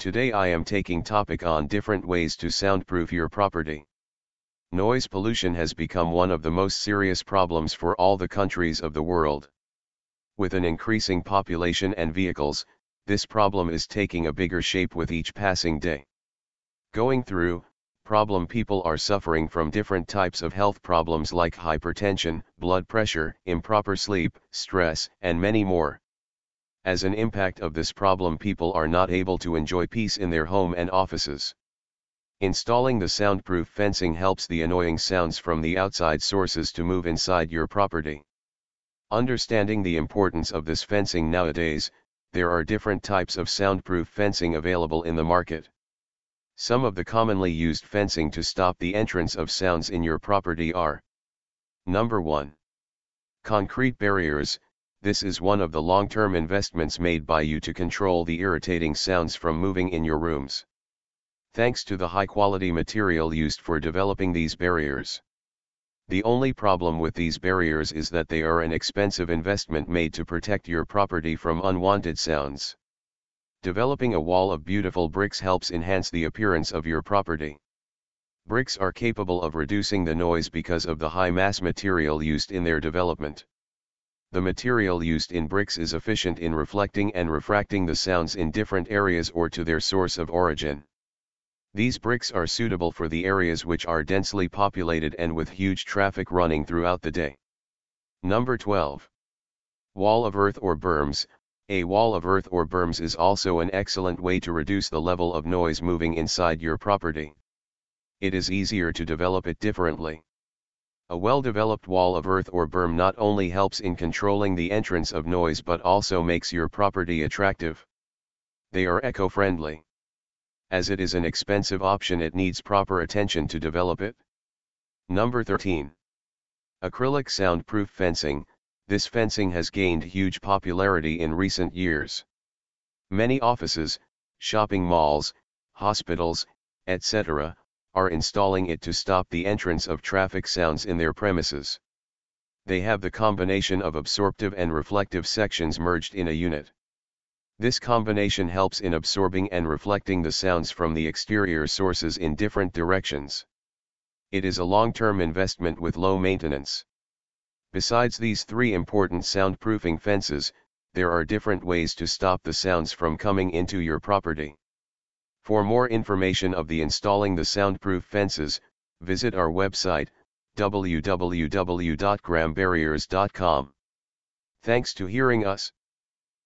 Today I am taking topic on different ways to soundproof your property. Noise pollution has become one of the most serious problems for all the countries of the world. With an increasing population and vehicles, this problem is taking a bigger shape with each passing day. Going through, problem people are suffering from different types of health problems like hypertension, blood pressure, improper sleep, stress, and many more. As an impact of this problem people are not able to enjoy peace in their home and offices. Installing the soundproof fencing helps the annoying sounds from the outside sources to move inside your property. Understanding the importance of this fencing nowadays, there are different types of soundproof fencing available in the market. Some of the commonly used fencing to stop the entrance of sounds in your property are Number 1. Concrete barriers. This is one of the long-term investments made by you to control the irritating sounds from moving in your rooms. Thanks to the high-quality material used for developing these barriers. The only problem with these barriers is that they are an expensive investment made to protect your property from unwanted sounds. Developing a wall of beautiful bricks helps enhance the appearance of your property. Bricks are capable of reducing the noise because of the high mass material used in their development. The material used in bricks is efficient in reflecting and refracting the sounds in different areas or to their source of origin. These bricks are suitable for the areas which are densely populated and with huge traffic running throughout the day. Number 12. Wall of earth or berms, a wall of earth or berms is also an excellent way to reduce the level of noise moving inside your property. It is easier to develop it differently. A well-developed wall of earth or berm not only helps in controlling the entrance of noise but also makes your property attractive. They are eco-friendly. As it is an expensive option it needs proper attention to develop it. Number 13. Acrylic soundproof fencing, this fencing has gained huge popularity in recent years. Many offices, shopping malls, hospitals, etc., are installing it to stop the entrance of traffic sounds in their premises. They have the combination of absorptive and reflective sections merged in a unit. This combination helps in absorbing and reflecting the sounds from the exterior sources in different directions. It is a long-term investment with low maintenance. Besides these three important soundproofing fences, there are different ways to stop the sounds from coming into your property. For more information of the installing the soundproof fences, visit our website, www.grammbarriers.com. Thanks to hearing us.